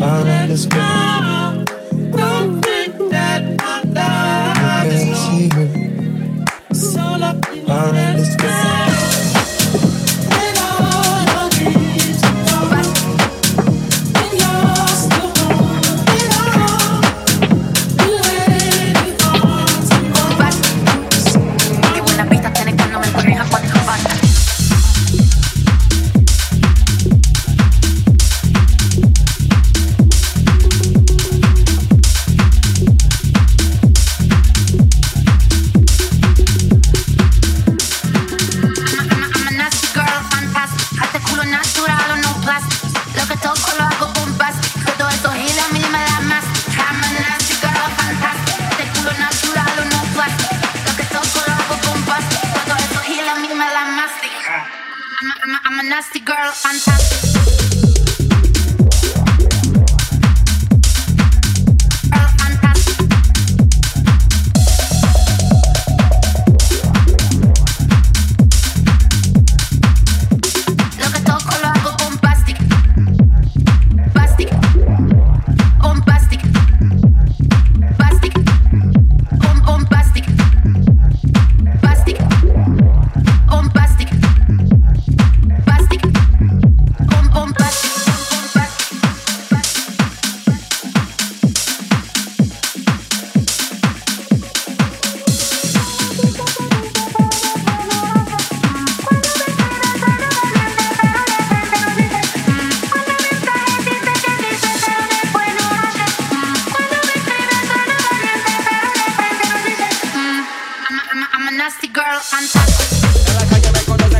All that is good. I'm a nasty girl on top.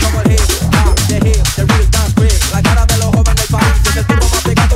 como el hip, hop, the hip, the real dance La cara de los jóvenes del país, el más